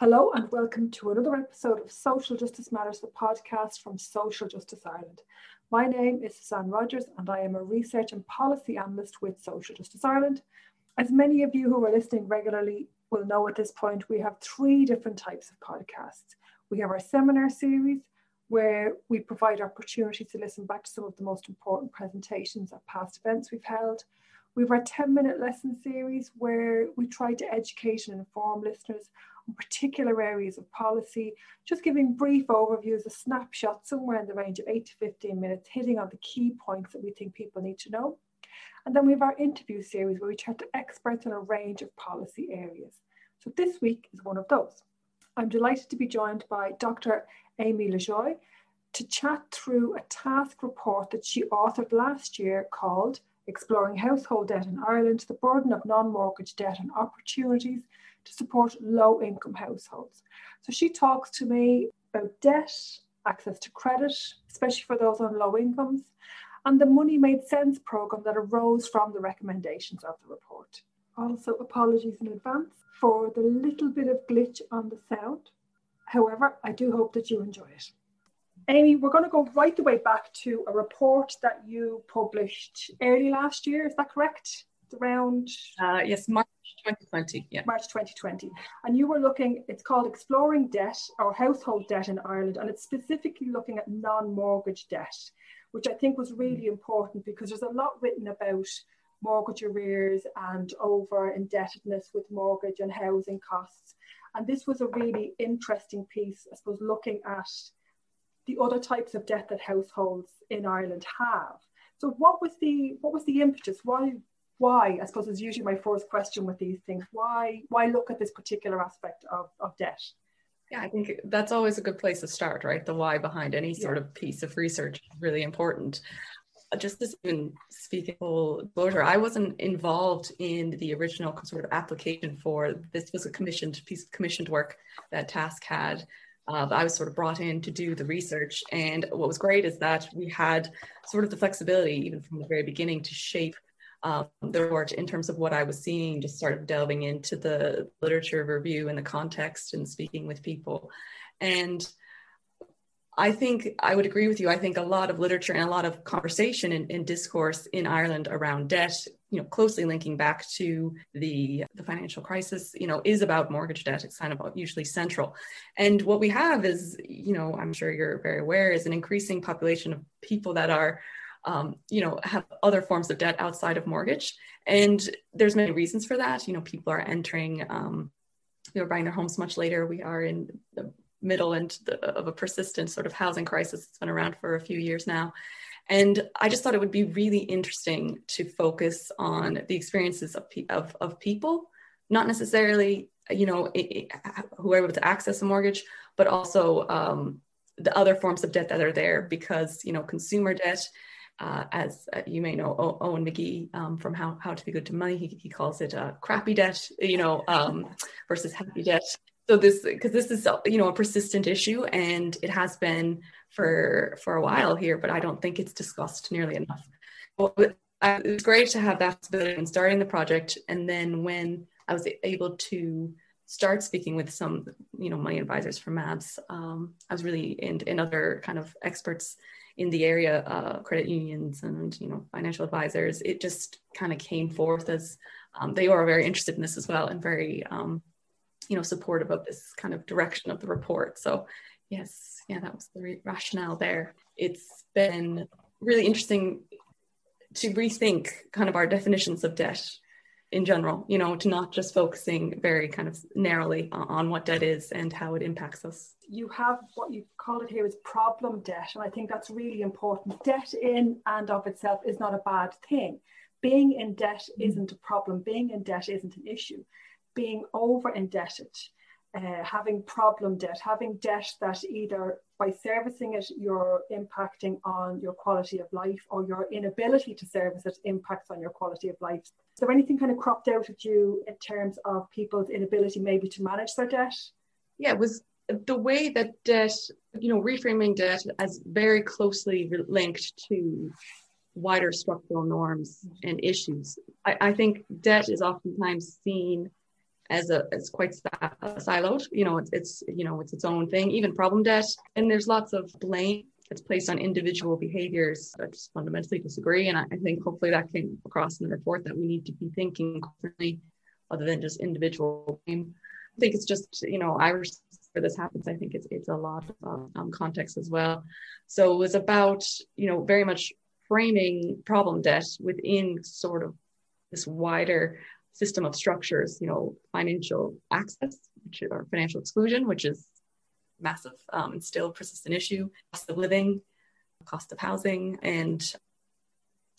Hello and welcome to another episode of Social Justice Matters, the podcast from Social Justice Ireland. My name is Suzanne Rogers and I am a research and policy analyst with Social Justice Ireland. As many of you who are listening regularly will know at this point, we have three different types of podcasts. We have our seminar series, where we provide opportunities to listen back to some of the most important presentations at past events we've held. We have our 10 minute lesson series where we try to educate and inform listeners particular areas of policy, just giving brief overviews, a snapshot somewhere in the range of 8 to 15 minutes, hitting on the key points that we think people need to know. And then we have our interview series where we chat to experts on a range of policy areas. So this week is one of those. I'm delighted to be joined by Dr. Amy LaJoie to chat through a TASC report that she authored last year called Exploring Household Debt in Ireland, the Burden of Non-Mortgage Debt and Opportunities to support low income households. So she talks to me about debt, access to credit, especially for those on low incomes, and the Money Made Sense program that arose from the recommendations of the report. Also, apologies in advance for the little bit of glitch on the sound. However, I do hope that you enjoy it. Amy, we're going to go right the way back to a report that you published early last year. Is that correct? Around uh, yes, March 2020, yeah. March 2020. And you were looking, it's called Exploring Debt or Household Debt in Ireland, and it's specifically looking at non mortgage debt, which I think was really important because there's a lot written about mortgage arrears and over indebtedness with mortgage and housing costs. And this was a really interesting piece, I suppose, looking at the other types of debt that households in Ireland have. So what was the what was the impetus? Why why i suppose is usually my first question with these things why why look at this particular aspect of, of debt yeah i think that's always a good place to start right the why behind any sort yeah. of piece of research is really important just this even speaking full disclosure, I wasn't involved in the original sort of application for this was a commissioned piece of commissioned work that TASC had. Uh, I was sort of brought in to do the research. And what was great is that we had sort of the flexibility, even from the very beginning, to shape um, the report in terms of what I was seeing, just sort of delving into the literature review and the context and speaking with people. And I think I would agree with you. I think a lot of literature and a lot of conversation and, and, discourse in Ireland around debt, you know, closely linking back to the the financial crisis, you know, is about mortgage debt. It's kind of usually central. And what we have is, you know, I'm sure you're very aware, is an increasing population of people that are um, you know, have other forms of debt outside of mortgage. And there's many reasons for that. You know, people are entering, um, you know, buying their homes much later. We are in the middle and of a persistent sort of housing crisis. It's been around for a few years now. And I just thought it would be really interesting to focus on the experiences of, of, of people, not necessarily, you know, it, it, who are able to access a mortgage, but also um, the other forms of debt that are there because, you know, consumer debt uh, as uh, you may know, o- Eoin McGee um, from How, How to Be Good to Money, he, he calls it a crappy debt, you know, um, versus happy debt. So this, because this is, you know, a persistent issue and it has been for, for a while here, but I don't think it's discussed nearly enough. Well, it was great to have that possibility in starting the project. And then when I was able to start speaking with some, you know, money advisors from MABS, um, I was really, in in other kind of experts in the area, uh, credit unions and you know financial advisors, it just kind of came forth as um, they were very interested in this as well and very um, you know supportive of this kind of direction of the report. So yes, yeah, that was the re- rationale there. It's been really interesting to rethink kind of our definitions of debt in general, you know, to not just focusing very kind of narrowly on what debt is and how it impacts us. You have what you call it here is problem debt. And I think that's really important. Debt in and of itself is not a bad thing. Being in debt mm. isn't a problem. Being in debt isn't an issue. Being over indebted uh, having problem debt, having debt that either by servicing it, you're impacting on your quality of life or your inability to service it impacts on your quality of life. There anything kind of cropped out at you in terms of people's inability maybe to manage their debt? Yeah, it was the way that debt, you know, reframing debt as very closely linked to wider structural norms and issues. I, I think debt is oftentimes seen as a it's quite siloed. You know, it's, it's you know it's its own thing. Even problem debt, and there's lots of blame that's placed on individual behaviors. I just fundamentally disagree, and I, I think hopefully that came across in the report that we need to be thinking differently, other than just individual blame. I think it's just you know Irish where this happens. I think it's it's a lot of um, context as well. So it was about you know very much framing problem debt within sort of this wider system of structures, you know, financial access, which or financial exclusion, which is massive um, and still persistent issue, cost of living, cost of housing, and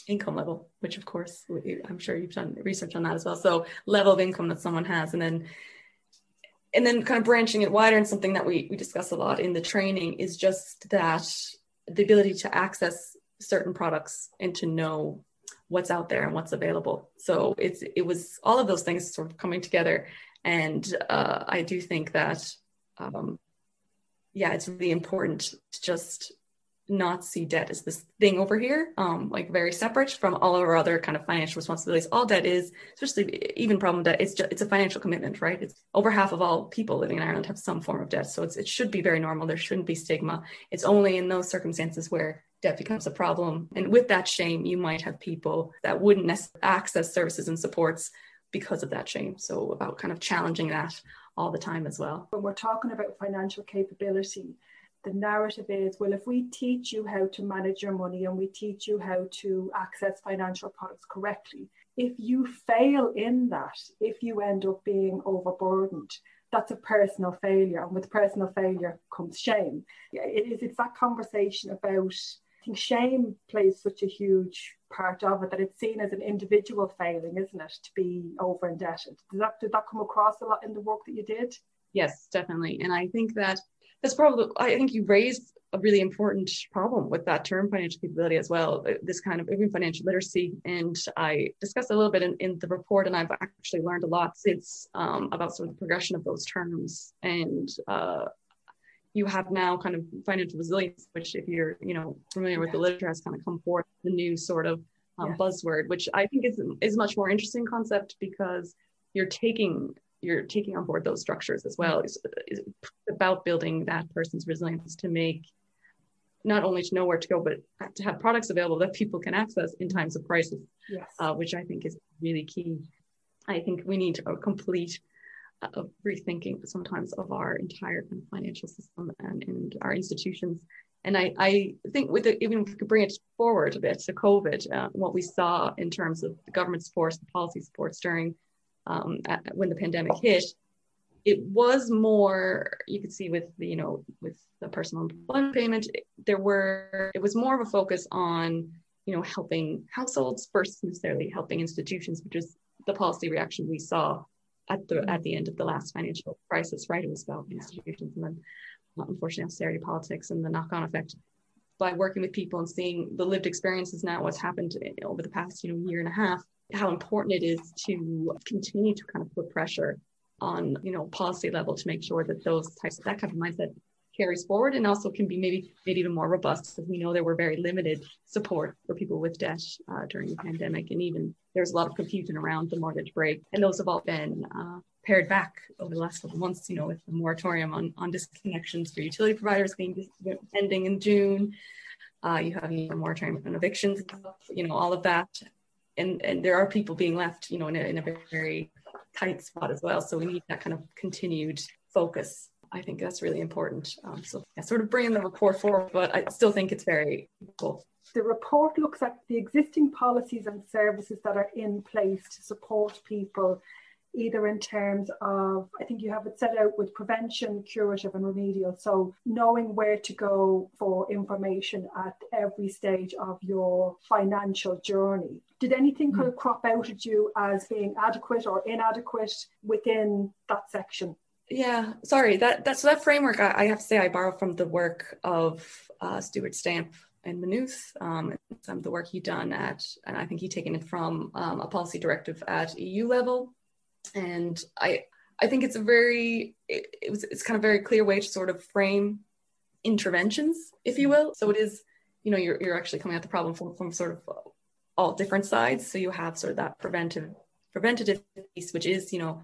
income level, which of course I'm sure you've done research on that as well. So level of income that someone has, and then and then kind of branching it wider and something that we we discuss a lot in the training is just that the ability to access certain products and to know what's out there and what's available. So it's it was all of those things sort of coming together, and uh, I do think that um, yeah, it's really important to just not see debt as this thing over here, um, like very separate from all of our other kind of financial responsibilities. All debt is, especially even problem debt, it's just it's a financial commitment, right? It's over half of all people living in Ireland have some form of debt, so it should be very normal. There shouldn't be stigma. It's only in those circumstances where debt becomes a problem. And with that shame, you might have people that wouldn't access services and supports because of that shame. So, about kind of challenging that all the time as well. When we're talking about financial capability, the narrative is well, if we teach you how to manage your money and we teach you how to access financial products correctly, if you fail in that, if you end up being overburdened, that's a personal failure. And with personal failure comes shame. It is, it's that conversation about I think shame plays such a huge part of it that it's seen as an individual failing, isn't it, to be over indebted? Did that did that come across a lot in the work that you did? Yes, definitely. And I think that that's probably I think you raised a really important problem with that term financial capability as well. Uh, this kind of even financial literacy, and I discussed a little bit in, in the report, and I've actually learned a lot since um, about sort of the progression of those terms and uh, you have now kind of financial resilience, which if you're, you know, familiar with the literature has kind of come forth the new sort of um, buzzword, which I think is is much more interesting concept because you're taking you're taking on board those structures as well. It's, it's about building that person's resilience to make not only to know where to go, but to have products available that people can access in times of crisis, yes. uh, which I think is really key. I think we need a complete of rethinking sometimes of our entire kind of financial system and, and our institutions. And I, I think with the, even if we could bring it forward a bit to COVID, uh, what we saw in terms of the government supports, the policy supports during um, at, when the pandemic hit, it was more you could see with the, you know with the personal employment payment, there were it was more of a focus on you know helping households versus necessarily helping institutions, which is the policy reaction we saw at the mm-hmm. at the end of the last financial crisis, right? It was about institutions and then uh, unfortunately austerity politics and the knock-on effect by working with people and seeing the lived experiences now what's happened eh, over the past you know year and a half how important it is to continue to kind of put pressure on you know policy level to make sure that those types of that kind of mindset carries forward and also can be maybe made even more robust because we know there were very limited support for people with debt uh, during the pandemic. And even there's a lot of confusion around the mortgage break. And those have all been uh, pared back over the last couple months you know with the moratorium on, on disconnections for utility providers being ending in june. Uh, you have a moratorium on evictions you know all of that. And and there are people being left you know in a, in a very tight spot as well. So we need that kind of continued focus I think that's really important. Um, so yeah, sort of bringing the report forward, but I still think it's very cool. The report looks at the existing policies and services that are in place to support people, either in terms of, I think you have it set out with prevention, curative, and remedial. So knowing where to go for information at every stage of your financial journey. Did anything kind of crop out at you as being adequate or inadequate within that section? Yeah sorry that that's that framework I, I, have to say i borrow from the work of uh, stuart stamp and Maynooth, um, some of the work he done at and i think he taken it from um, a policy directive at eu level. And i i think it's a very it, it was it's kind of very clear way to sort of frame interventions if you will. So it is you know you're, you're actually coming at the problem from, from sort of all different sides. So you have sort of that preventive preventative piece which is you know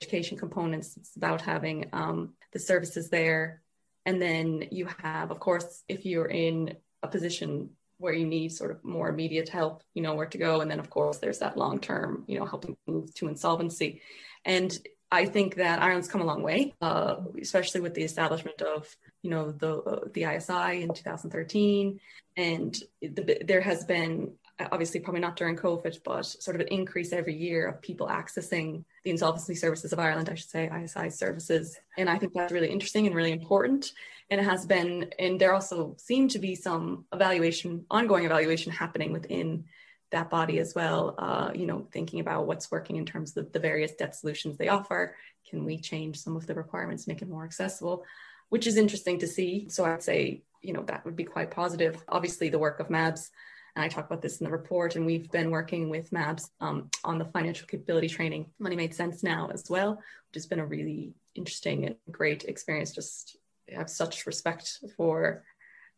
education components. It's about having um, the services there. And then you have, of course, if you're in a position where you need sort of more immediate help, you know where to go. And then, of course, there's that long term, you know, helping move to insolvency. And I think that Ireland's come a long way, uh, especially with the establishment of, you know, the uh, the ISI in 2013, and the, there has been obviously probably not during COVID, but sort of an increase every year of people accessing the insolvency services of Ireland, I should say, ISI services. And I think that's really interesting and really important. And it has been, and there also seem to be some evaluation, ongoing evaluation happening within that body as well. Uh, you know, thinking about what's working in terms of the various debt solutions they offer. Can we change some of the requirements, make it more accessible? Which is interesting to see. So I'd say, you know, that would be quite positive. Obviously, the work of MABS and I talk about this in the report. And we've been working with MABS um, on the financial capability training. Money Made Sense now as well, which has been a really interesting and great experience. Just have such respect for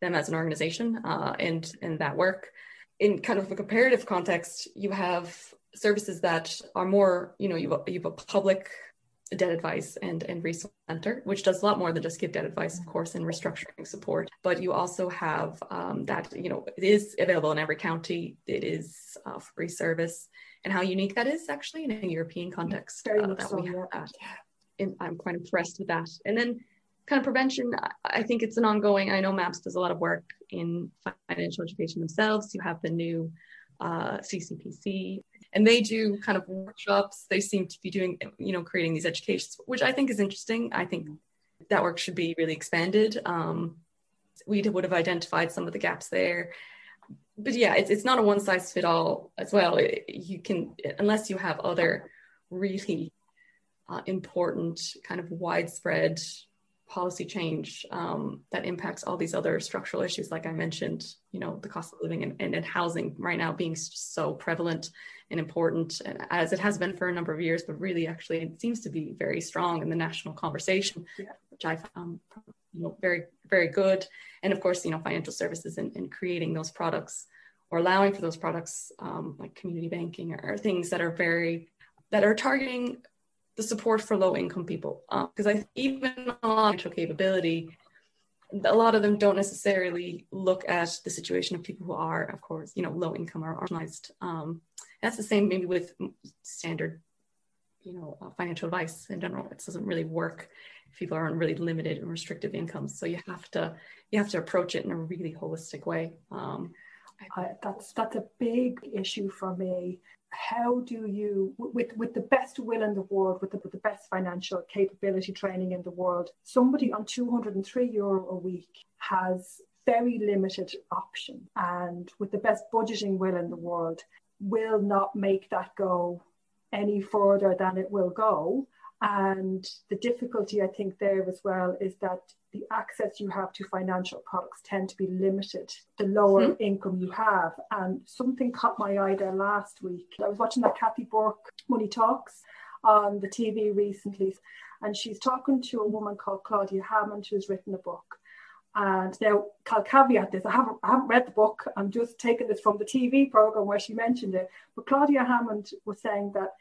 them as an organization uh, and and that work. In kind of a comparative context, you have services that are more, you know, you've, you've a public debt advice and, and resource center, which does a lot more than just give debt advice, of course, and restructuring support. But you also have um, that, you know, it is available in every county. It is a free service. And how unique that is actually in a European context Very uh, that so, we have yeah. that. And I'm quite impressed with that. And then kind of prevention, I- I think it's an ongoing, I know MABS does a lot of work in financial education themselves. You have the new uh, CCPC and they do kind of workshops. They seem to be doing you know creating these educations which i think is interesting. I think that work should be really expanded. Um, we would have identified some of the gaps there. But yeah it's, it's not a one size fit all as well. You can unless you have other really uh, important kind of widespread policy change um, that impacts all these other structural issues like i mentioned you know the cost of living and, and, and housing right now being so prevalent and important and as it has been for a number of years but really actually it seems to be very strong in the national conversation Yeah. which i found you know very very good and of course you know financial services and, and creating those products or allowing for those products um, like community banking or, or things that are very that are targeting the support for low income people because I even on financial capability a lot of them don't necessarily look at the situation of people who are of course you know low income or marginalized um, that's the same maybe with standard you know uh, financial advice in general it doesn't really work if people are on really limited and restrictive incomes so you have to you have to approach it in a really holistic way um, I, that's that's a big issue for me. How do you, with with the best will in the world, with the, with the best financial capability training in the world, somebody on 203 euro a week has very limited option, and with the best budgeting will in the world, will not make that go any further than it will go. And the difficulty, I think, there as well is that the access you have to financial products tend to be limited the lower hmm. income you have. And something caught my eye there last week. I was watching that Kathy Burke Money Talks on the TV recently, and she's talking to a woman called Claudia Hammond who's written a book. And now, I'll caveat this: I haven't, I haven't read the book. I'm just taking this from the TV program where she mentioned it. But Claudia Hammond was saying that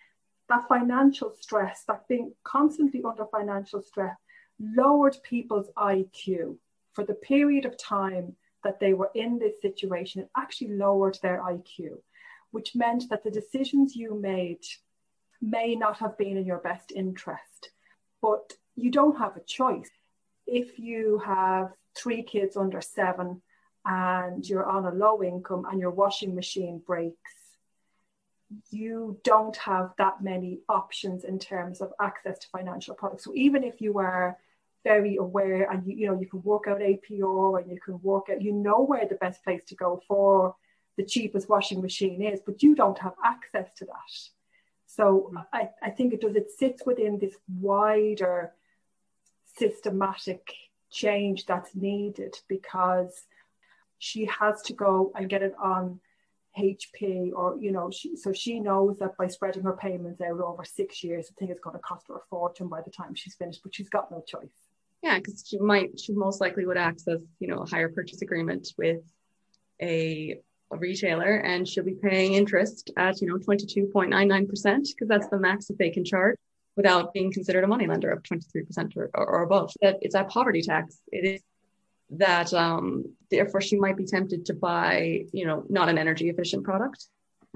that financial stress, that being constantly under financial stress, lowered people's IQ for the period of time that they were in this situation. It actually lowered their IQ, which meant that the decisions you made may not have been in your best interest, but you don't have a choice. If you have three kids under seven and you're on a low income and your washing machine breaks, you don't have that many options in terms of access to financial products. So even if you are very aware and you, you know you can work out APR and you can work out, you know where the best place to go for the cheapest washing machine is, but you don't have access to that. So mm. I, I think it does, it sits within this wider systematic change that's needed because she has to go and get it on HP or you know she so she knows that by spreading her payments out over six years, I think it's going to cost her a fortune by the time she's finished, but she's got no choice. Yeah, because she might, she most likely would access, you know, a hire purchase agreement with a, a retailer, and she'll be paying interest at, you know, twenty two point nine nine percent because that's the max that they can charge. without being considered a money lender of 23% or, or above. That it's a poverty tax. It is that um, therefore she might be tempted to buy, you know, not an energy efficient product,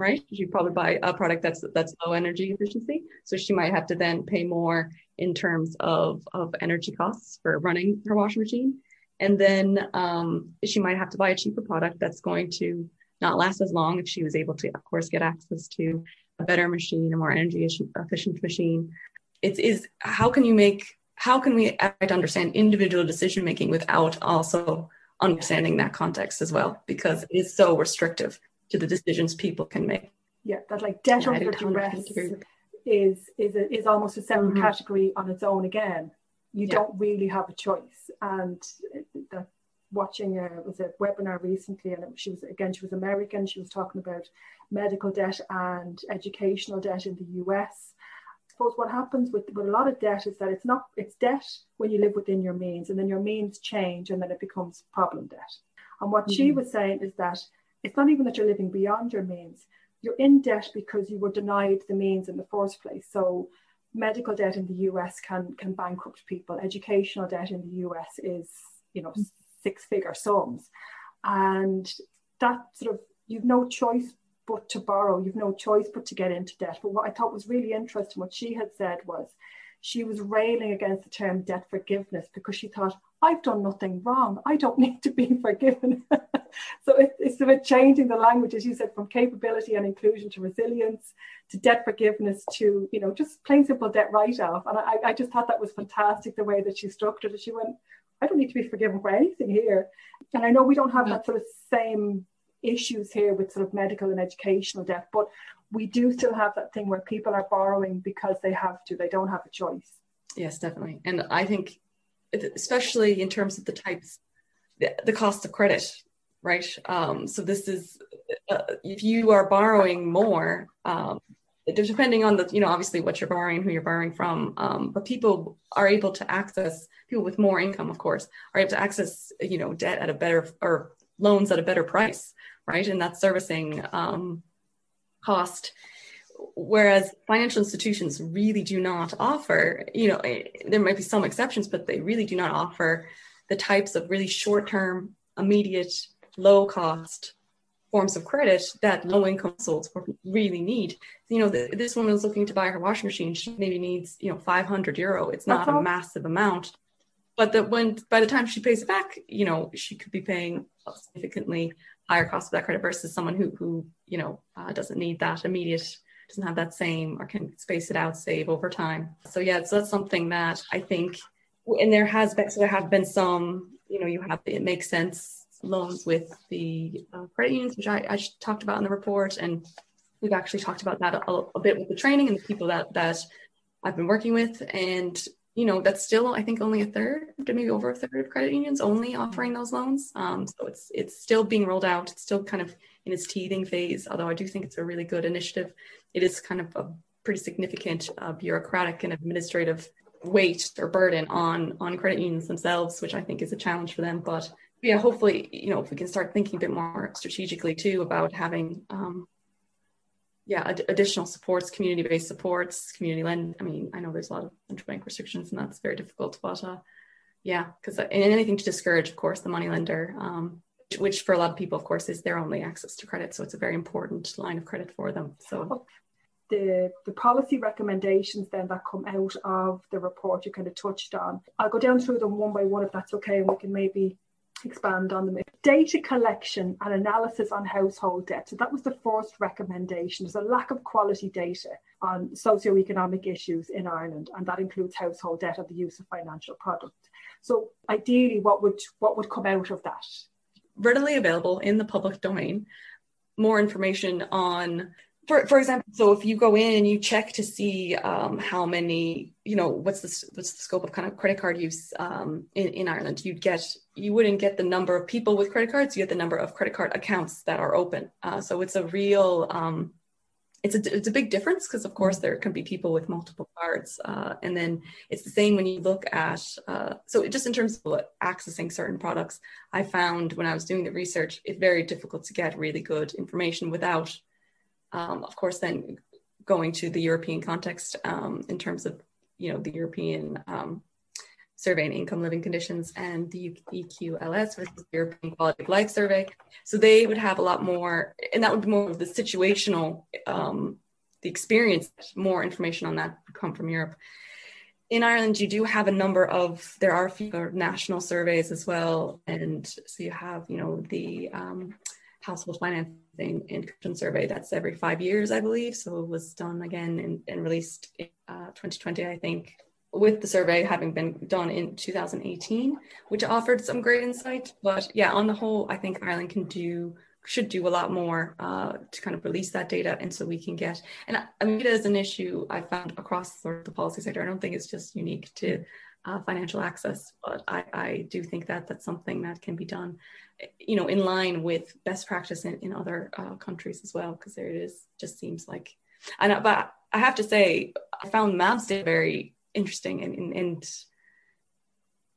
right? She probably buy a product that's that's low energy efficiency. So she might have to then pay more in terms of, of energy costs for running her washing machine. And then um, she might have to buy a cheaper product that's going to not last as long if she was able to, of course, get access to a better machine, a more energy efficient machine. It's is how can you make how can we understand individual decision making without also understanding that context as well because it is so restrictive to the decisions people can make. Yeah, that like debt yeah, under duress is is a, is almost a separate mm-hmm. category on its own again. You yeah. don't really have a choice, and that watching a was a webinar recently, and it, she was again she was American. She was talking about medical debt and educational debt in the US. I suppose what happens with, with a lot of debt is that it's not it's debt when you live within your means, and then your means change, and then it becomes problem debt. And what mm-hmm. she was saying is that it's not even that you're living beyond your means. You're in debt because you were denied the means in the first place. So medical debt in the US can can bankrupt people. Educational debt in the US is, you know, mm. six figure sums. And that sort of you've no choice but to borrow, you've no choice but to get into debt. But what I thought was really interesting, what she had said was she was railing against the term debt forgiveness because she thought, I've done nothing wrong. I don't need to be forgiven. so it, it's about changing the language, as you said, from capability and inclusion to resilience, to debt forgiveness, to you know just plain simple debt write-off. And I, I just thought that was fantastic the way that she structured it. She went, I don't need to be forgiven for anything here. And I know we don't have that sort of same issues here with sort of medical and educational debt, but we do still have that thing where people are borrowing because they have to, they don't have a choice. Yes, definitely. And I think, especially in terms of the types, the, the cost of credit, right? Um, so this is, uh, if you are borrowing more, um, depending on the, you know, obviously what you're borrowing, who you're borrowing from, um, but people are able to access, people with more income, of course, are able to access, you know, debt at a better, or loans at a better price, right? And that servicing um, cost whereas financial institutions really do not offer you know eh, there might be some exceptions but they really do not offer the types of really short term immediate low cost forms of credit that low income households really need. You know the, this woman is looking to buy her washing machine. She maybe needs you know 500 euro. It's not a massive amount. But that when by the time she pays it back you know she could be paying significantly higher cost of that credit versus someone who who you know uh, doesn't need that immediate doesn't have that same or can space it out save over time so yeah so that's something that i think and there has been so there have been some you know you have it makes sense loans with the uh, credit unions which I, I talked about in the report and we've actually talked about that a, a bit with the training and the people that that i've been working with and you know, that's still I think only a third, maybe over a third of credit unions only offering those loans. Um, so it's it's still being rolled out. It's still kind of in its teething phase. Although I do think it's a really good initiative. It is kind of a pretty significant uh, bureaucratic and administrative weight or burden on on credit unions themselves, which I think is a challenge for them. But yeah, hopefully, you know, if we can start thinking a bit more strategically too about having um, yeah, ad- additional supports, community-based supports, community lend. I mean, I know there's a lot of interbank restrictions, and that's very difficult. But uh, yeah, because uh, anything to discourage, of course, the money lender, um, which for a lot of people, of course, is their only access to credit. So it's a very important line of credit for them. So oh, the, the policy recommendations then that come out of the report you kind of touched on. I'll go down through them one by one if that's okay, and we can maybe expand on them. Data collection and analysis on household debt. So that was the first recommendation. There's a lack of quality data on socioeconomic issues in Ireland, and that includes household debt and the use of financial products. So ideally, what would what would come out of that? Readily available in the public domain, more information on for for example, so if you go in and you check to see um, how many, you know, what's the what's the scope of kind of credit card use um, in in Ireland, you'd get you wouldn't get the number of people with credit cards, you get the number of credit card accounts that are open. Uh, so it's a real um, it's a it's a big difference because of course there can be people with multiple cards, uh, and then it's the same when you look at uh, so just in terms of accessing certain products. I found when I was doing the research, it's very difficult to get really good information without um, of course, then going to the European context um, in terms of you know, the European um, Survey in Income Living Conditions and the EQLS, which is the European Quality of Life Survey. So they would have a lot more, and that would be more of the situational, um, the experience, more information on that would come from Europe. In Ireland, you do have a number of, there are a few national surveys as well. And so you have, you know, the um, household financing income survey that's every five years, I believe. So it was done again and, and released in uh, 2020, I think, with the survey having been done in 2018, which offered some great insight. But yeah, on the whole, I think Ireland can do should do a lot more uh, to kind of release that data, and so we can get. And I mean, it is an issue I found across sort of the policy sector. I don't think it's just unique to uh, financial access, but I, I do think that that's something that can be done, you know, in line with best practice in, in other uh, countries as well, because there it is. Just seems like, and but I have to say, I found MABS data very interesting and, and, and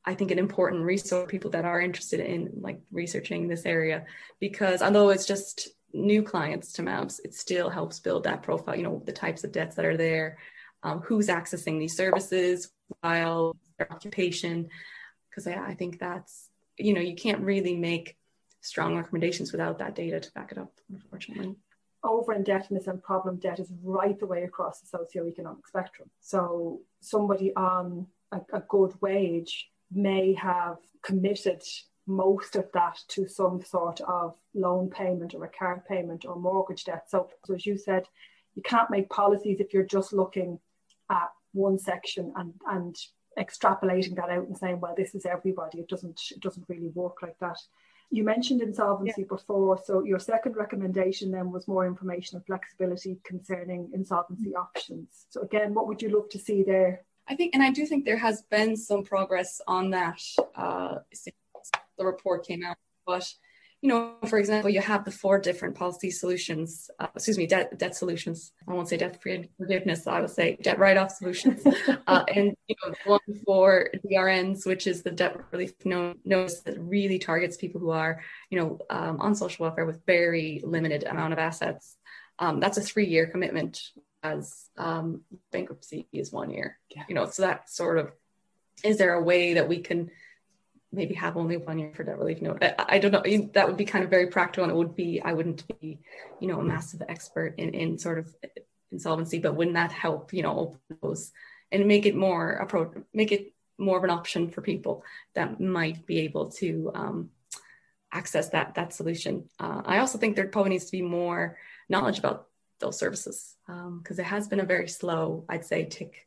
I think an important resource for people that are interested in like researching this area. Because although it's just new clients to MABS, it still helps build that profile, you know, the types of debts that are there, um, who's accessing these services, while their occupation, because I, I think that's, you know, you can't really make strong recommendations without that data to back it up, unfortunately. Over indebtedness and problem debt is right the way across the socioeconomic spectrum. So somebody on a, a good wage may have committed most of that to some sort of loan payment or a car payment or mortgage debt. So, so as you said, you can't make policies if you're just looking at one section and and extrapolating that out and saying, well, this is everybody. It doesn't it doesn't really work like that. You mentioned insolvency yeah. before, so your second recommendation then was more information and flexibility concerning insolvency options. So again, what would you look to see there? I think, and I do think there has been some progress on that uh, since the report came out, but you know, for example, you have the four different policy solutions, uh, excuse me, debt, debt solutions. I won't say debt forgiveness, I will say debt write off solutions. uh, and, you know, one for DRNs, which is the debt relief notice that really targets people who are, you know, um, on social welfare with very limited amount of assets. Um, that's a three year commitment as um, bankruptcy is one year, yeah. you know, so that sort of, is there a way that we can maybe have only one year for debt relief note. I, I, don't know. That would be kind of very practical, and it would be. I wouldn't be, you know, a massive expert in in sort of insolvency, but wouldn't that help, you know, open those and make it more approach, make it more of an option for people that might be able to um, access that that solution. Uh, I also think there probably needs to be more knowledge about those services because um, it has been a very slow, I'd say, tick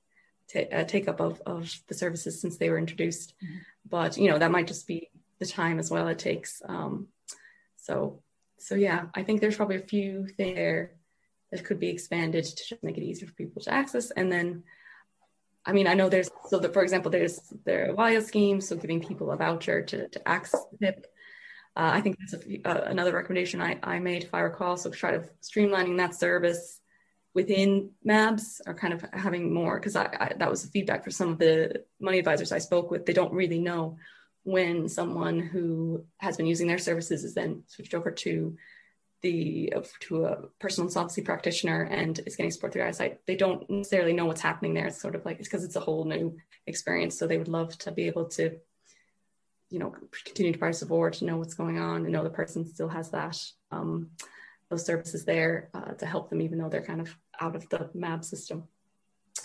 t- uh, take up of, of the services since they were introduced. Mm-hmm. But you know that might just be the time as well it takes. Um, so so yeah, I think there's probably a few things there that could be expanded to just make it easier for people to access. And then, I mean, I know there's so that for example, there's the Abhaile scheme, so giving people a voucher to, to access the PIP. Uh, I think that's a, uh, another recommendation I, I made, if I recall. So try to streamlining that service within MABS are kind of having more because that was the feedback for some of the money advisors I spoke with. They don't really know when someone who has been using their services is then switched over to the to a personal insolvency practitioner and is getting support through site. They don't necessarily know what's happening there. It's sort of like it's because it's a whole new experience. So they would love to be able to, you know, continue to provide support, to know what's going on, and know the person still has that. Um, those services there uh, to help them, even though they're kind of out of the MAB system.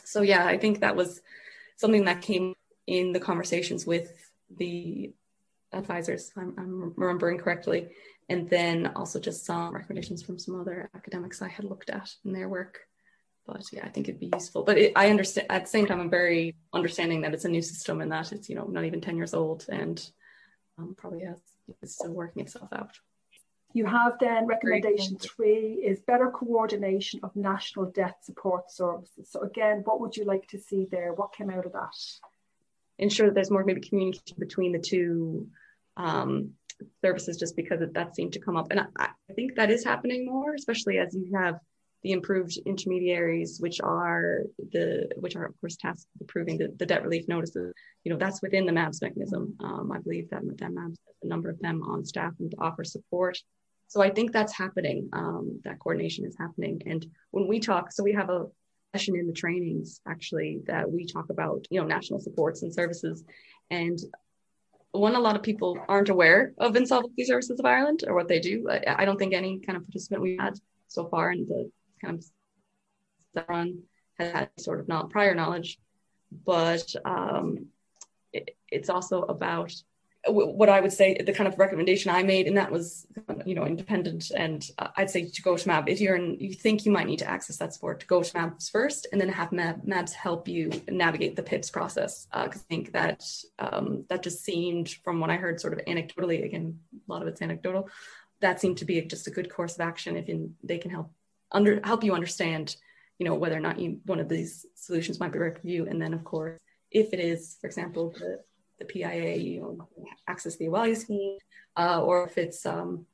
So yeah, I think that was something that came in the conversations with the advisors, I'm, I'm remembering correctly, and then also just some recommendations from some other academics I had looked at in their work. But yeah, I think it'd be useful. But it, I understand at the same time, I'm very understanding that it's a new system and that it's you know not even 10 years old and um, probably has it's still working itself out. You have then recommendation three is better coordination of national debt support services. So again, what would you like to see there? What came out of that? Ensure that there's more maybe communication between the two um, services just because that seemed to come up. And I, I, think that is happening more, especially as you have the approved intermediaries, which are the which are of course tasked with approving the, the debt relief notices. You know, that's within the MABS mechanism. Um, I believe that, that MABS has a number of them on staff and to offer support so I think that's happening. Um, that coordination is happening. And when we talk, so we have a, session in the trainings actually that we talk about, you know, national supports and services. And one, a lot of people aren't aware of Insolvency Services of Ireland or what they do. I, I don't think any kind of participant we had so far in the kind of run has had sort of not prior knowledge, but um, it, it's also about what I would say the kind of recommendation I made, and that was, you know, independent. And I'd say to go to MAB if you're in, you think you might need to access that support, to go to MABS first, and then have MAB, MABS help you navigate the PIPS process. Because uh, I think that um, that just seemed, from what I heard, sort of anecdotally. Again, a lot of it's anecdotal. That seemed to be just a good course of action if they can help under help you understand, you know, whether or not you one of these solutions might be right for you, and then of course, if it is, for example, the the PIA, you know, access the Abhaile scheme, uh, or if it's um,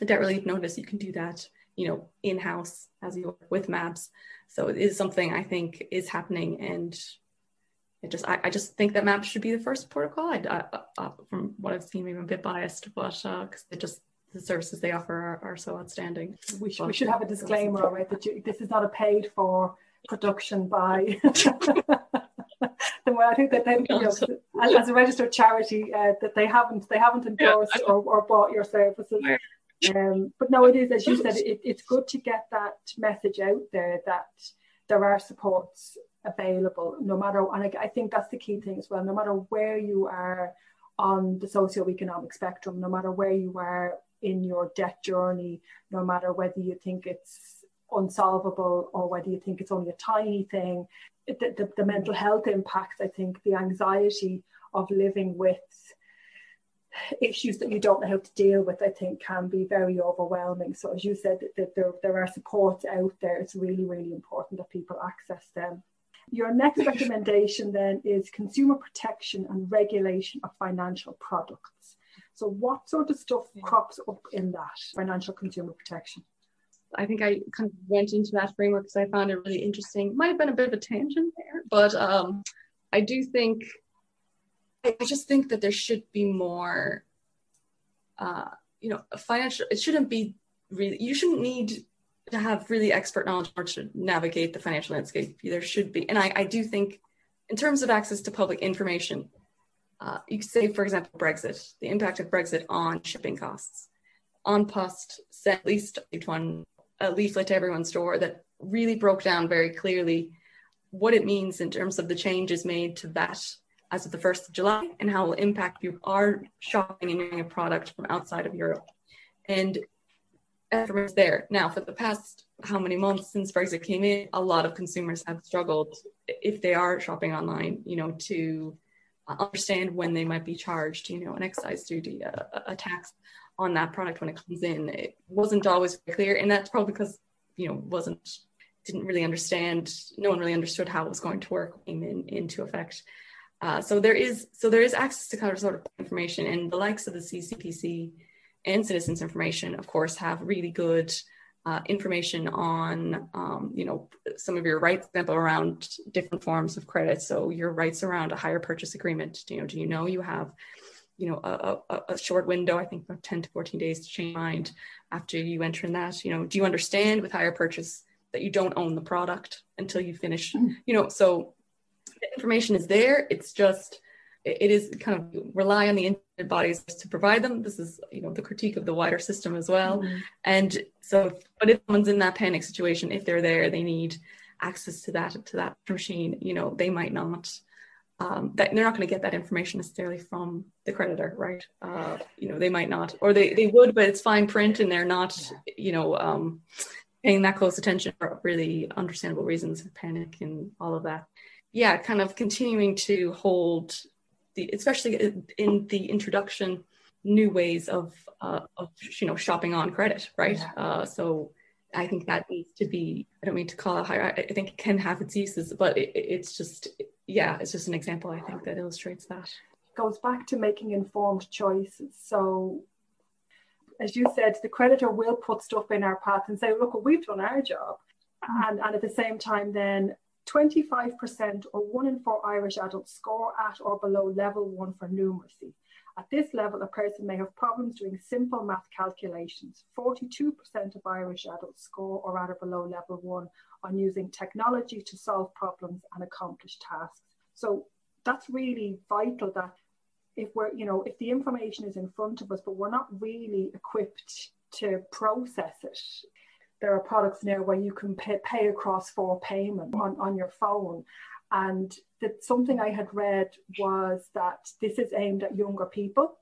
a debt relief notice, you can do that, you know, in-house as you work with MABS. So it is something I think is happening, and it just I, I just think that MABS should be the first protocol. I, I, uh, from what I've seen, maybe I'm a bit biased, but because uh, it just the services they offer are, are so outstanding. We should, we should have a disclaimer, right, that you, this is not a paid for production by the way. I think that they, you know, as a registered charity, uh, that they haven't they haven't endorsed yeah. or, or bought your services. Um, but no, it is as you said, it, it's good to get that message out there that there are supports available, no matter. And I, I think that's the key thing as well. No matter where you are on the socio-economic spectrum, no matter where you are in your debt journey, no matter whether you think it's unsolvable or whether you think it's only a tiny thing, the, the, the mental health impacts, I think, the anxiety of living with issues that you don't know how to deal with, I think, can be very overwhelming. So, as you said, that there, there are supports out there. It's really, really important that people access them. Your next recommendation then is consumer protection and regulation of financial products. So, what sort of stuff crops up in that financial consumer protection? I think I kind of went into that framework because I found it really interesting. Might have been a bit of a tangent there, but um, I do think, I just think that there should be more, uh, you know, financial, it shouldn't be really, you shouldn't need to have really expert knowledge to navigate the financial landscape. There should be, and I, I do think in terms of access to public information, uh, you could say, for example, Brexit, the impact of Brexit on shipping costs. An Post sent at least one a leaflet to everyone's door that really broke down very clearly what it means in terms of the changes made to VAT as of the 1st of July and how it will impact you are shopping and using a product from outside of Europe. And everyone's there. Now, for the past how many months since Brexit came in, a lot of consumers have struggled if they are shopping online, you know, to understand when they might be charged, you know, an excise duty, a, a tax on that product when it comes in. It wasn't always clear, and that's probably because you know wasn't didn't really understand. No one really understood how it was going to work came in into effect. Uh, so there is so there is access to kind of sort of information, and the likes of the CCPC and Citizens Information, of course, have really good uh, information on um, you know some of your rights, example around different forms of credit. So your rights around a hire purchase agreement. You know, do you know you have you know a, a, a, short window i think about 10 to 14 days to change mind after you enter in that you know do you understand with hire purchase that you don't own the product until you finish mm. you know so the information is there it's just it is kind of rely on the independent bodies to provide them this is you know the critique of the wider system as well mm-hmm. and so but if someone's in that panic situation if they're there they need access to that to that machine you know they might not um, that they're not going to get that information necessarily from the creditor, right? Uh, you know, they might not, or they, they would, but it's fine print and they're not, you know, um, paying that close attention for really understandable reasons of panic and all of that. Yeah, kind of continuing to hold the, especially in the introduction, new ways of, uh, of you know, shopping on credit, right? Yeah. Uh, so I think that needs to be, I don't mean to call it higher, I think it can have its uses, but it, it's just, yeah, it's just an example, I think, that illustrates that. Goes back to making informed choices. So, as you said, the creditor will put stuff in our path and say, look, we've done our job. And, and at the same time, then 25% or one in four Irish adults score at or below level one for numeracy. At this level, a person may have problems doing simple math calculations. 42% of Irish adults score or at or below level one on using technology to solve problems and accomplish tasks. So that's really vital that if we're, you know, if the information is in front of us, but we're not really equipped to process it. There are products now where you can pay, pay across for payment on, on your phone. And that something I had read was that this is aimed at younger people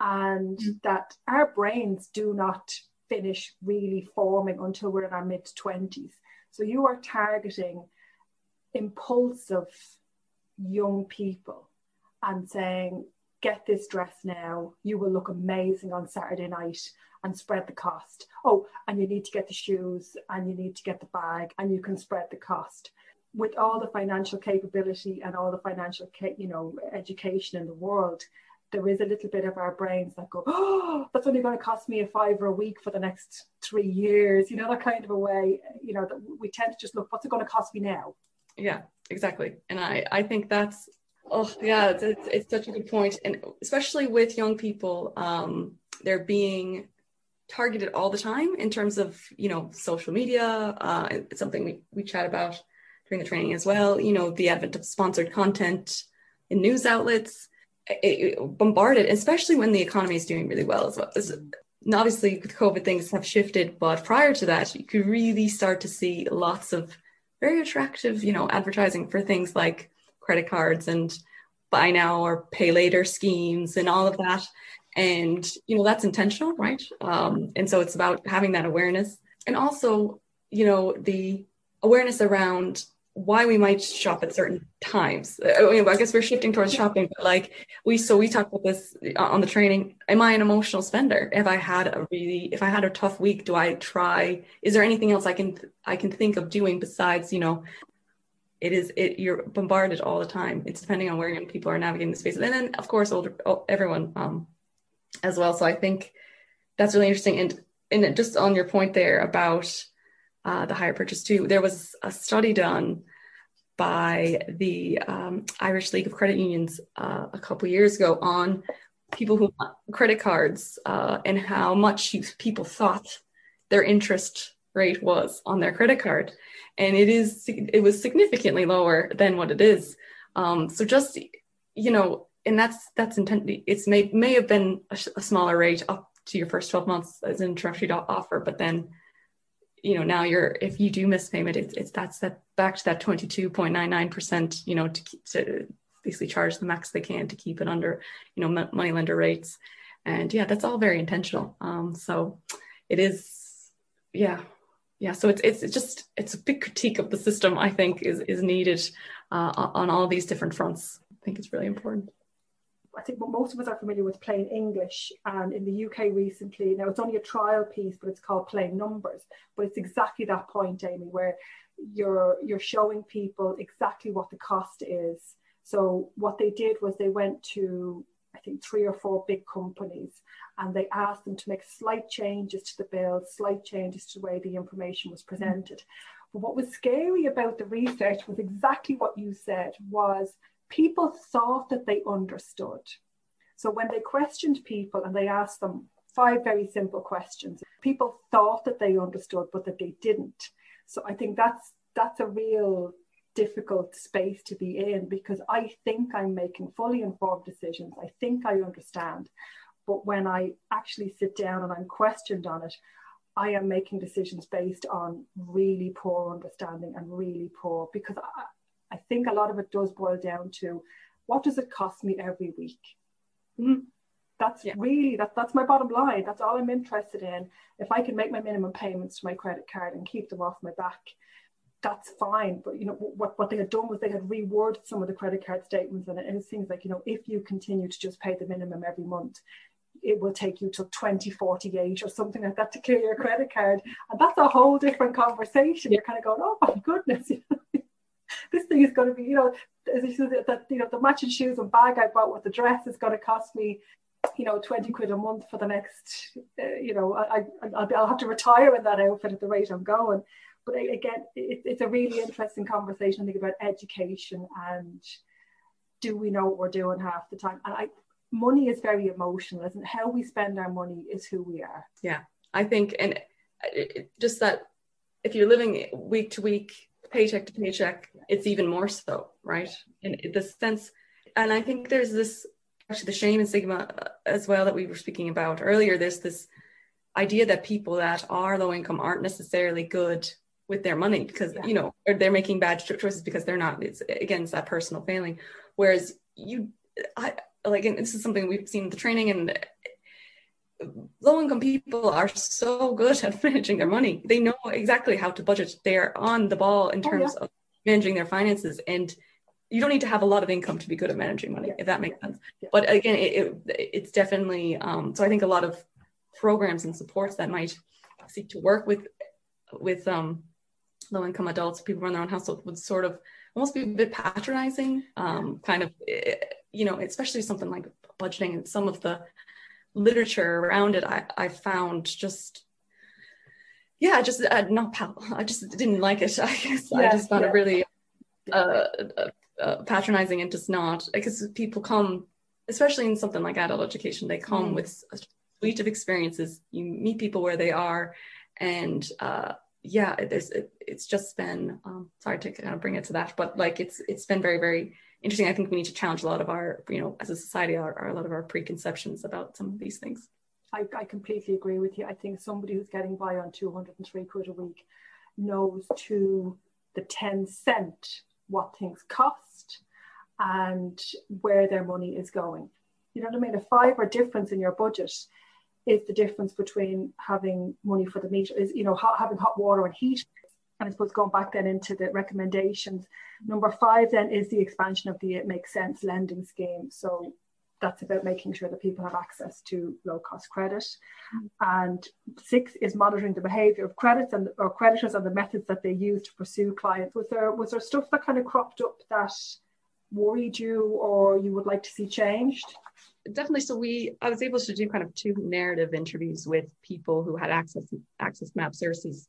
and mm. that our brains do not finish really forming until we're in our mid 20s. So you are targeting impulsive young people and saying, get this dress now, you will look amazing on Saturday night and spread the cost. Oh, and you need to get the shoes and you need to get the bag and you can spread the cost. With all the financial capability and all the financial, you know, education in the world, there is a little bit of our brains that go, oh, that's only going to cost me a fiver a week for the next three years. You know, that kind of a way, you know, that we tend to just look, what's it going to cost me now? Yeah, exactly. And I, I think that's, oh, yeah, it's, it's, it's such a good. And especially with young people, um, they're being targeted all the time in terms of, you know, social media. Uh, it's something we, we chat about during the training as well. You know, the advent of sponsored content in news outlets it, it bombarded, especially when the economy is doing really well as well. As, obviously, with COVID, things have shifted, but prior to that, you could really start to see lots of very attractive, you know, advertising for things like credit cards and buy now or pay later schemes and all of that. And you know that's intentional, right? Um, and so it's about having that awareness, and also, you know, the awareness around why we might shop at certain times. I, mean, I guess we're shifting towards shopping, but like we so we talked about this on the training. Am I an emotional spender? If I had a really if I had a tough week, do I try? Is there anything else I can I can think of doing besides you know? It is it you're bombarded all the time. It's depending on where young people are navigating the space, and then of course older everyone um as well. So I think that's really interesting. And and just on your point there about uh, the hire purchase too. There was a study done by the um, Irish League of Credit Unions uh, a couple years ago on people who credit cards uh, and how much people thought their interest rate was on their credit card, and it is it was significantly lower than what it is. Um, so just you know, and that's that's intended. It's may may have been a, a smaller rate up to your first twelve months as an introductory offer, but then you know now you're if you do miss payment it's, it's that's that back to that 22.99% you know to, to basically charge the max they can to keep it under you know money lender rates and yeah that's all very intentional um, so it is yeah yeah so it's, it's just it's a big critique of the system i think is is needed uh, on all these different fronts i think it's really important I think most of us are familiar with plain English. And in the UK recently, now it's only a trial piece, but it's called plain numbers. But it's exactly that point, Amy, where you're you're showing people exactly what the cost is. So what they did was they went to I think three or four big companies and they asked them to make slight changes to the bill, slight changes to the way the information was presented. But what was scary about the research was exactly what you said was people thought that they understood. So when they questioned people and they asked them five very simple questions, people thought that they understood, but that they didn't. So I think that's that's a real difficult space to be in because I think I'm making fully informed decisions. I think I understand. But when I actually sit down and I'm questioned on it, I am making decisions based on really poor understanding and really poor because I, I think a lot of it does boil down to what does it cost me every week? Mm-hmm. That's yeah. really that that's my bottom line. That's all I'm interested in. If I can make my minimum payments to my credit card and keep them off my back, that's fine. But you know what what they had done was they had reworded some of the credit card statements and it, and it seems like you know if you continue to just pay the minimum every month, it will take you to 2048 or something like that to clear your credit card. And that's a whole different conversation. You're kind of going, oh my goodness. this thing is going to be, you know, that you know, the matching shoes and bag I bought with the dress is going to cost me, you know, 20 quid a month for the next, uh, you know, I, I, I'll have to retire in that outfit at the rate I'm going. But again, it, it's a really interesting conversation, I think, about education and do we know what we're doing half the time? And I, money is very emotional, isn't it? How we spend our money is who we are. Yeah, I think, and just that if you're living week to week, paycheck to paycheck, it's even more so, right? In the sense, and I think there's this actually the shame and stigma uh, as well that we were speaking about earlier. There's this idea that people that are low income aren't necessarily good with their money because yeah. you know or they're making bad choices because they're not it's against that personal failing whereas you i like and this is something we've seen in the training and low income people are so good at managing their money they know exactly how to budget they're on the ball in terms oh, yeah. of managing their finances and you don't need to have a lot of income to be good at managing money yeah. if that makes sense but again it, it, it's definitely um, so i think a lot of programs and supports that might seek to work with with um, low income adults, people run their own household would sort of almost be a bit patronizing, um, kind of, eh, you know, especially something like budgeting and some of the literature around it, I, I found just, yeah, just uh, not pal. I just didn't like it. I guess yeah, I just found yeah. it really uh, uh, uh, patronizing and just not because people come, especially in something like adult education, they come mm. with a suite of experiences. You meet people where they are, and yeah, there's it, it's just been um, sorry to kind of bring it to that, but like it's it's been very very interesting. I think we need to challenge a lot of our you know as a society our, our a lot of our preconceptions about some of these things. I, I completely agree with you. I think somebody who's getting by on 203 quid a week knows to the 10 cent what things cost and where their money is going. You know what I mean? A five or difference in your budget is the difference between having money for the meter is you know hot, having hot water and heat and I suppose going back then into the recommendations. Number five then is the expansion of the it makes sense lending scheme. So that's about making sure that people have access to low cost credit. And six is monitoring the behavior of credits and or creditors and the methods that they use to pursue clients. Was there was there stuff that kind of cropped up that worried you or you would like to see changed definitely so we i was able to do kind of two narrative interviews with people who had access access MABS services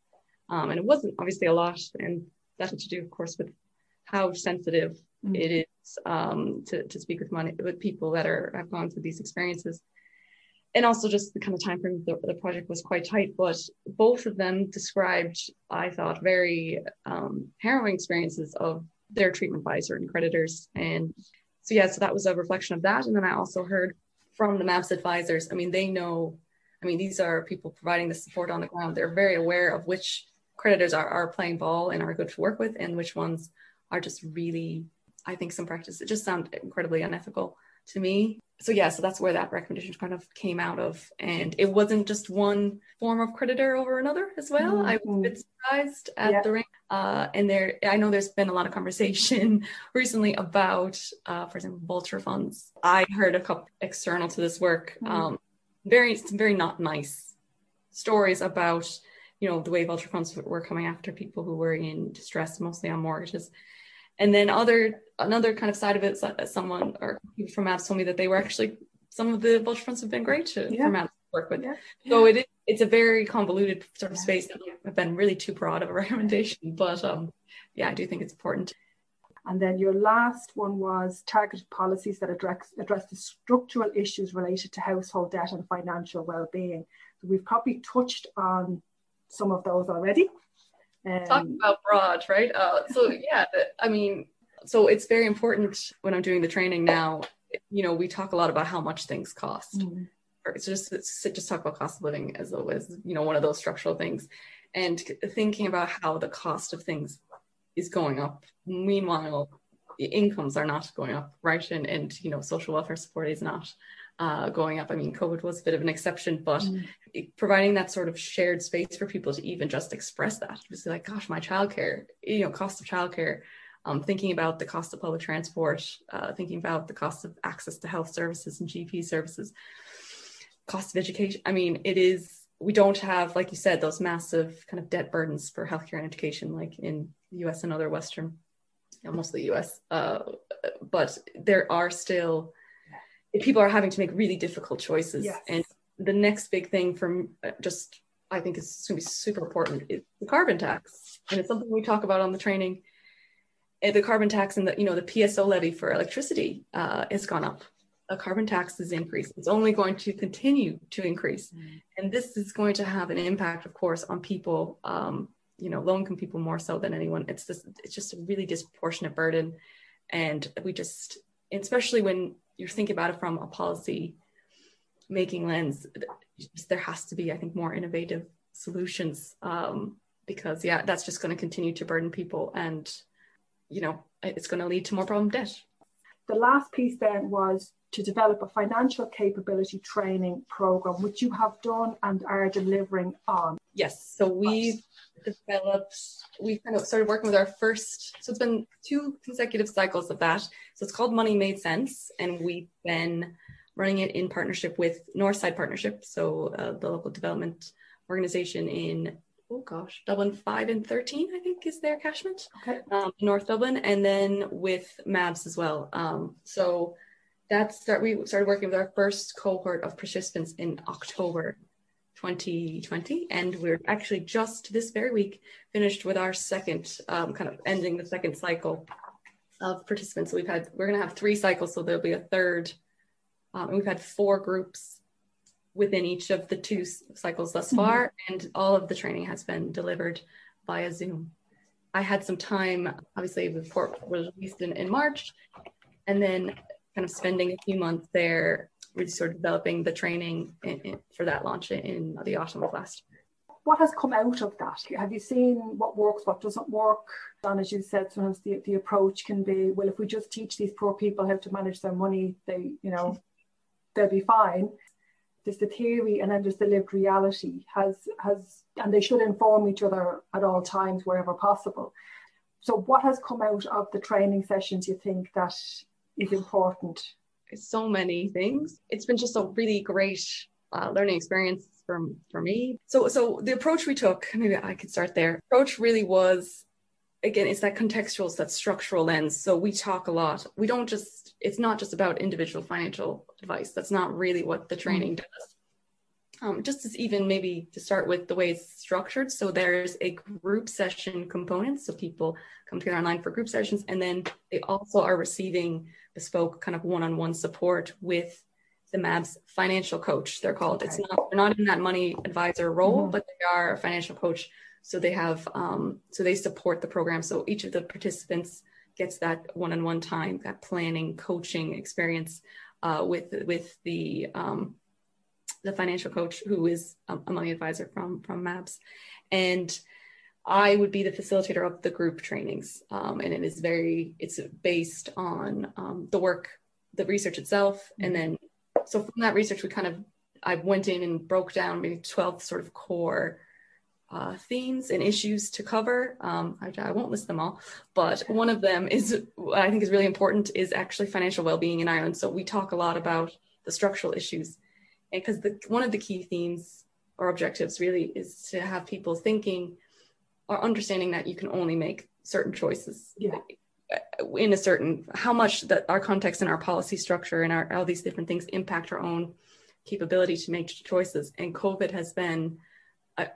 um, and it wasn't obviously a lot and that had to do of course with how sensitive mm-hmm. it is um, to, to speak with money with people that are have gone through these experiences and also just the kind of time frame the, the project was quite tight but both of them described i thought very um, harrowing experiences of their treatment by certain creditors and so yeah, so that was a reflection of that. And then I also heard from the MABS advisors. I mean, they know. I mean, these are people providing the support on the ground. They're very aware of which creditors are, are playing ball and are good to work with, and which ones are just really, I think, some practice. It just sound incredibly unethical to me. So yeah, so that's where that recommendation kind of came out of, and it wasn't just one form of creditor over another as well. Mm-hmm. I was a bit surprised at yeah. the range uh, and there, I know there's been a lot of conversation recently about, uh, for example, vulture funds. I heard a couple external to this work, mm-hmm. um, very, very not nice stories about, you know, the way vulture funds were coming after people who were in distress, mostly on mortgages. And then other, another kind of side of it, someone or people from MABS told me that they were actually some of the vulture funds have been great to, yeah. to work with. Yeah. So it is it's a very convoluted sort of space have been really too broad of a recommendation, but um, yeah, I do think it's important. And then your last one was targeted policies that address, address the structural issues related to household debt and financial well-being. So we've probably touched on some of those already. Um, Talk about broad, right? Uh, so yeah, I mean, so it's very important when I'm doing the training now. You know, we talk a lot about how much things cost. Mm-hmm it's just it's just talk about cost of living as always you know one of those structural things. And thinking about how the cost of things is going up. Meanwhile the incomes are not going up right? And and you know social welfare support is not uh, going up. I mean covid was a bit of an exception but mm. providing that sort of shared space for people to even just express that. Just like gosh my childcare you know cost of childcare. Um, thinking about the cost of public transport uh, thinking about the cost of access to health services and gp services cost of education. I mean, it is, we don't have, like you said, those massive kind of debt burdens for healthcare and education like in the US and other Western, mostly US. Uh, but there are still, people are having to make really difficult choices. Yes. And the next big thing from uh, just, I think is going to be super important is the carbon tax. And it's something we talk about on the training. The carbon tax and the, you know, the PSO levy for electricity uh, has gone up a carbon tax is increased. It's only going to continue to increase. Mm. And this is going to have an impact, of course, on people um, you know low income people more so than anyone it's this it's just a really disproportionate burden and we just especially when you're thinking about it from a policy making lens there has to be i think more innovative solutions um, because yeah that's just going to continue to burden people and you know it's going to lead to more problem debt the last piece then was to develop a financial capability training program which you have done and are delivering on? Yes so we've developed we kind of started working with our first so it's been two consecutive cycles of that. So it's called money made sense and we've been running it in partnership with northside partnership so uh, the local development organization in oh gosh dublin 5 and 13 i think is their catchment. Okay. Um, north dublin and then with mabs as well. Um, so that's start we started working with our first cohort of participants in october 2020 and we're actually just this very week finished with our second um, kind of ending the second cycle of participants so we've had we're going to have three cycles so there'll be a third um, and we've had four groups within each of the two cycles thus mm-hmm. far mm-hmm. and all of the training has been delivered via zoom i had some time obviously the report was released in, in march and then kind of spending a few months there really sort of developing the training in, in, for that launch in the autumn of last year. What has come out of that? Have you seen what works, what doesn't work? And as you said, sometimes the, the approach can be, well, if we just teach these poor people how to manage their money, they, you know, they'll be fine. There's the theory and then there's the lived reality has has and they should inform each other at all times wherever possible. So what has come out of the training sessions you think that is important so many things. It's been just a really great uh, learning experience for, for me. So, so the approach we took, maybe I could start there. Approach really was, again, it's that contextual, it's that structural lens. So we talk a lot. We don't just, it's not just about individual financial advice. That's not really what the training mm-hmm. does. Um, just as even maybe to start with the way it's structured. So there's a group session component. So people come together online for group sessions, and then they also are receiving bespoke kind of one-on-one support with the MABS financial coach. They're called. Okay. It's not they're not in that money advisor role, mm-hmm. but they are a financial coach. So they have um, so they support the program. So each of the participants gets that one-on-one time, that planning, coaching experience uh, with with the um, the financial coach who is a money advisor from from MABS, and I would be the facilitator of the group trainings, um, and it is very it's based on um, the work, the research itself, mm-hmm. and then so from that research we kind of I went in and broke down maybe twelve sort of core uh, themes and issues to cover. Um, I, I, won't list them all, but one of them is I think is really important is actually financial well-being in Ireland. So we talk a lot about the structural issues, because the one of the key themes or objectives really is to have people thinking or understanding that you can only make certain choices yeah. in a certain how much that our context and our policy structure and our all these different things impact our own capability to make choices and covid has been a,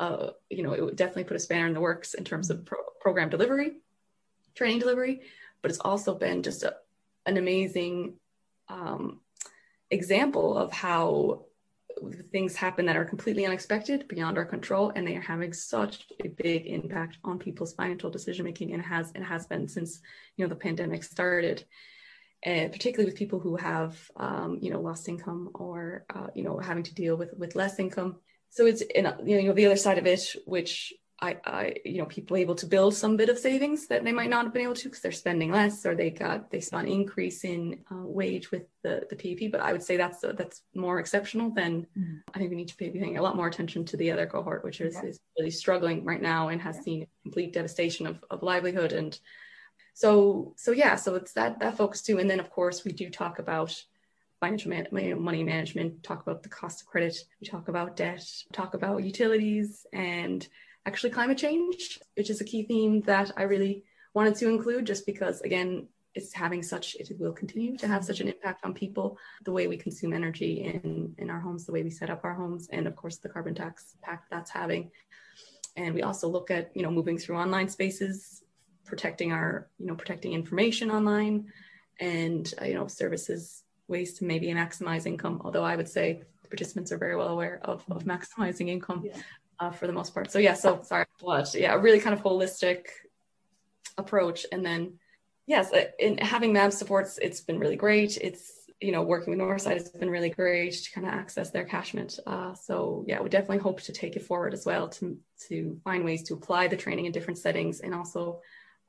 a you know it would definitely put a spanner in the works in terms of pro- program delivery training delivery but it's also been just a, an amazing um, example of how things happen that are completely unexpected beyond our control and they are having such a big impact on people's financial decision making and has and has been since you know the pandemic started. And particularly with people who have um, you know lost income or uh, you know having to deal with with less income. So it's in, you know the other side of it which I, I, you know, people able to build some bit of savings that they might not have been able to because they're spending less or they got they saw an increase in uh, wage with the the PUP. But I would say that's uh, that's more exceptional than mm. I think we need to pay paying a lot more attention to the other cohort, which is, yeah. is really struggling right now and has yeah. seen complete devastation of, of livelihood and so so yeah so it's that that focus too and then of course we do talk about financial man- money management talk about the cost of credit we talk about debt talk about utilities and actually climate change, which is a key theme that I really wanted to include just because, again, it's having such, it will continue to have such an impact on people, the way we consume energy in, in our homes, the way we set up our homes, and of course, the carbon tax impact that's having. And we also look at, you know, moving through online spaces, protecting our, you know, protecting information online and, uh, you know, services, ways to maybe maximize income. Although I would say participants are very well aware of, of maximizing income. Yeah uh, for the most part. So yeah, so sorry, what? Yeah, really kind of holistic approach. And then yes, in having MAB supports, it's been really great. It's you know working with Northside has been really great to kind of access their catchment. Uh, so yeah, we definitely hope to take it forward as well to to find ways to apply the training in different settings and also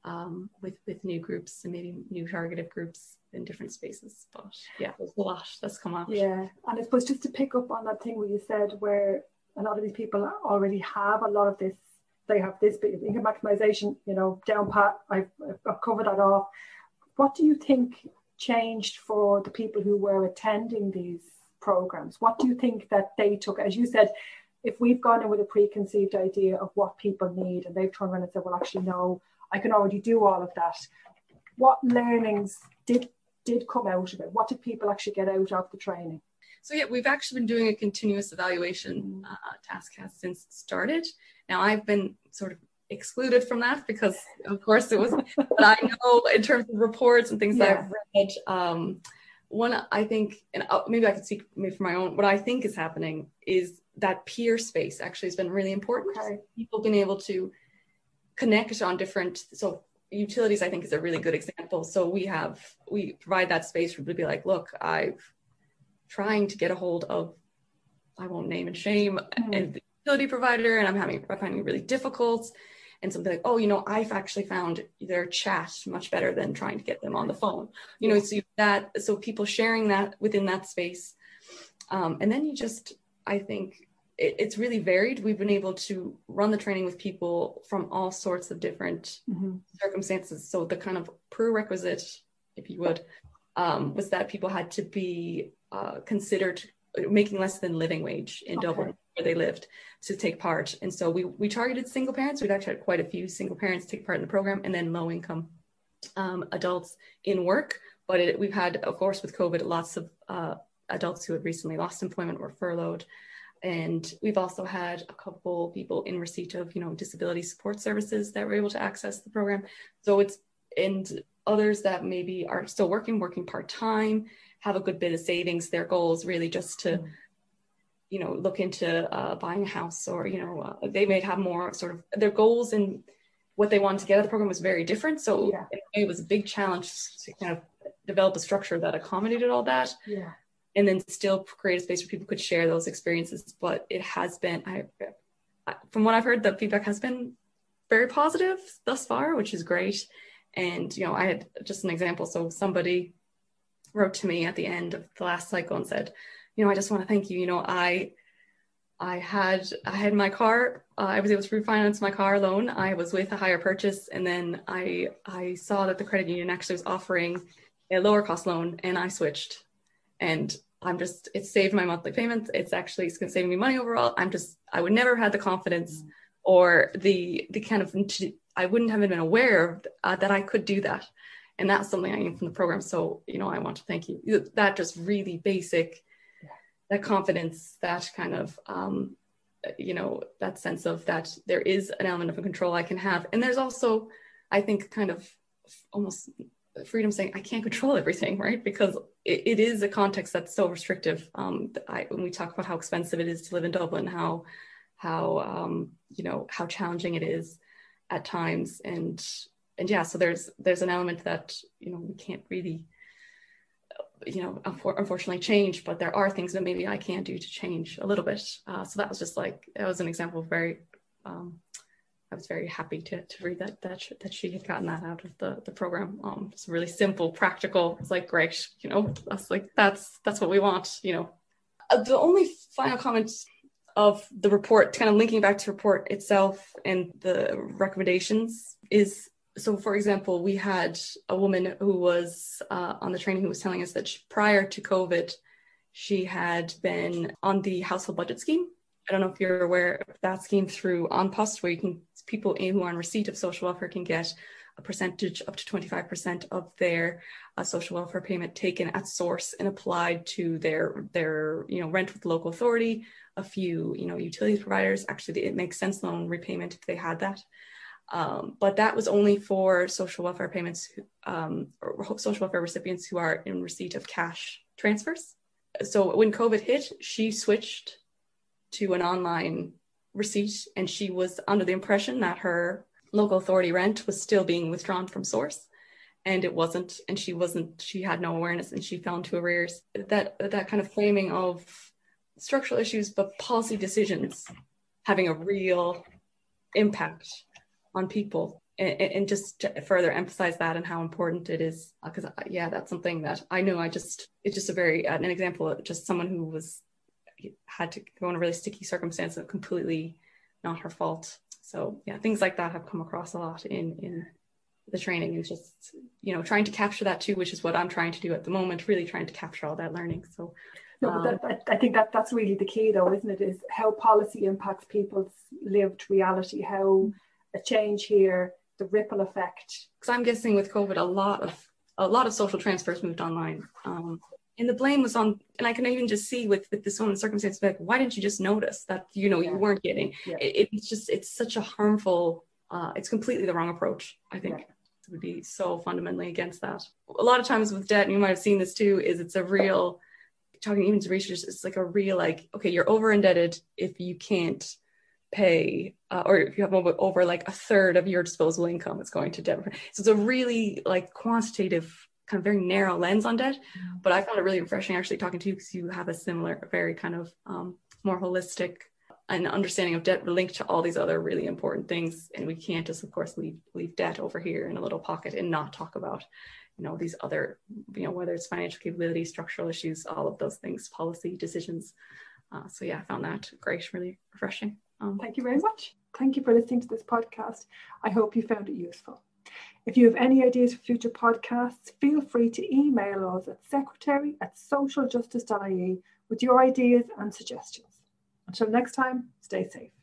um, with with new groups and maybe new targeted groups in different spaces. But yeah, a lot that's come out. Yeah, and I suppose just to pick up on that thing where you said where a lot of these people already have a lot of this. They have this bit of income maximization, you know, down pat. I've, I've covered that off. What do you think changed for the people who were attending these programs? What do you think that they took? As you said, if we've gone in with a preconceived idea of what people need and they've turned around and said, well, actually, no, I can already do all of that. What learnings did did come out of it? What did people actually get out of the training? So yeah, we've actually been doing a continuous evaluation uh, task since started. Now I've been sort of excluded from that because of course it was but I know in terms of reports and things yeah. that I've read um, one I think and uh, maybe I can speak maybe for my own what I think is happening is that peer space actually has been really important okay. people been able to connect on different so utilities I think is a really good example so we have we provide that space for people to be like look I've trying to get a hold of, I won't name and shame, mm-hmm. a utility provider, and I'm having I'm finding it really difficult. And something like, oh, you know, I've actually found their chat much better than trying to get them on the phone. You know, so that so people sharing that within that space, um, and then you just, I think it, it's really varied. We've been able to run the training with people from all sorts of different mm-hmm. circumstances. So the kind of prerequisite, if you would, um, was that people had to be uh, considered making less than living wage in okay. Dublin where they lived to take part. And so we we targeted single parents. We've actually had quite a few single parents take part in the program, and then low income um, adults in work. But it, we've had, of course, with COVID, lots of uh, adults who had recently lost employment or furloughed. And we've also had a couple people in receipt of, you know, disability support services that were able to access the program. So it's and others that maybe are still working, working part time, have a good bit of savings. Their goal is really just to, mm. you know, look into uh, buying a house, or you know, uh, they may have more sort of their goals and what they wanted to get out of the program was very different. So yeah. it was a big challenge to kind of develop a structure that accommodated all that. Yeah. And then still create a space where people could share those experiences. But it has been, I, from what I've heard, the feedback has been very positive thus far, which is great. And you know, I had just an example. So somebody wrote to me at the end of the last cycle and said, you know, I just want to thank you. You know, I I had I had my car. Uh, I was able to refinance my car loan. I was with a hire purchase, and then I I saw that the credit union actually was offering a lower cost loan, and I switched. And I'm just it saved my monthly payments. It's actually it's saving me money overall. I'm just I would never have had the confidence or the the kind of I wouldn't have been aware uh, that I could do that. And that's something I need from the program. So, you know, I want to thank you. That just really basic, that confidence, that kind of, um, you know, that sense of that there is an element of control I can have. And there's also, I think, kind of almost freedom saying I can't control everything, right? Because it, it is a context that's so restrictive. Um, I, when we talk about how expensive it is to live in Dublin, how how um, you know how challenging it is at times and and yeah so there's there's an element that you know we can't really you know unfortunately change but there are things that maybe i can do to change a little bit. Uh, so that was just like that was an example of very um, i was very happy to, to read that that that she had gotten that out of the the program. Um it's really simple practical. It's like great you know that's like that's that's what we want you know. Uh, the only final comment of the report, kind of linking back to report itself and the recommendations is so for example we had a woman who was uh, on the training who was telling us that she, prior to covid she had been on the household budget scheme. I don't know if you're aware of that scheme through An Post where you can people who are on receipt of social welfare can get a percentage up to 25% of their uh, social welfare payment taken at source and applied to their their you know rent with local authority a few you know utilities providers. Actually it makes sense loan repayment if they had that um, but that was only for social welfare payments um, or social welfare recipients who are in receipt of cash transfers. So when covid hit she switched to an online receipt and she was under the impression that her local authority rent was still being withdrawn from source and it wasn't and she wasn't she had no awareness and she fell into arrears. That that kind of framing of structural issues but policy decisions having a real impact on people. And, and just to further emphasize that and how important it is because uh, yeah that's something that i know i just it's just a very an example of just someone who was had to go in a really sticky circumstance and completely not her fault. So yeah things like that have come across a lot in in the training. Is just you know trying to capture that too which is what i'm trying to do at the moment really trying to capture all that learning. So no, um, that, that, I think that that's really the key, though, isn't it? Is how policy impacts people's lived reality, how a change here, the ripple effect. Because I'm guessing with COVID, a lot of a lot of social transfers moved online, um, and the blame was on. And I can even just see with with this one circumstance, like, why didn't you just notice that you know yeah. you weren't getting? Yeah. It, it's just it's such a harmful. Uh, it's completely the wrong approach. I think. Yeah would be so fundamentally against that. A lot of times with debt, and you might have seen this too, is it's a real talking even to researchers, it's like a real like, okay, you're over indebted if you can't pay uh, or if you have over, over like a third of your disposable income it's going to debt. So it's a really like quantitative kind of very narrow lens on debt. Mm-hmm. But I found it really refreshing actually talking to you because you have a similar, very kind of um, more holistic an understanding of debt linked to all these other really important things. And we can't just, of course, leave leave debt over here in a little pocket and not talk about, you know, these other, you know, whether it's financial capability, structural issues, all of those things, policy decisions. Uh, so yeah, I found that great, really refreshing. Um, Thank you very much. Thank you for listening to this podcast. I hope you found it useful. If you have any ideas for future podcasts, feel free to email us at secretary at socialjustice.ie with your ideas and suggestions. Until next time, stay safe.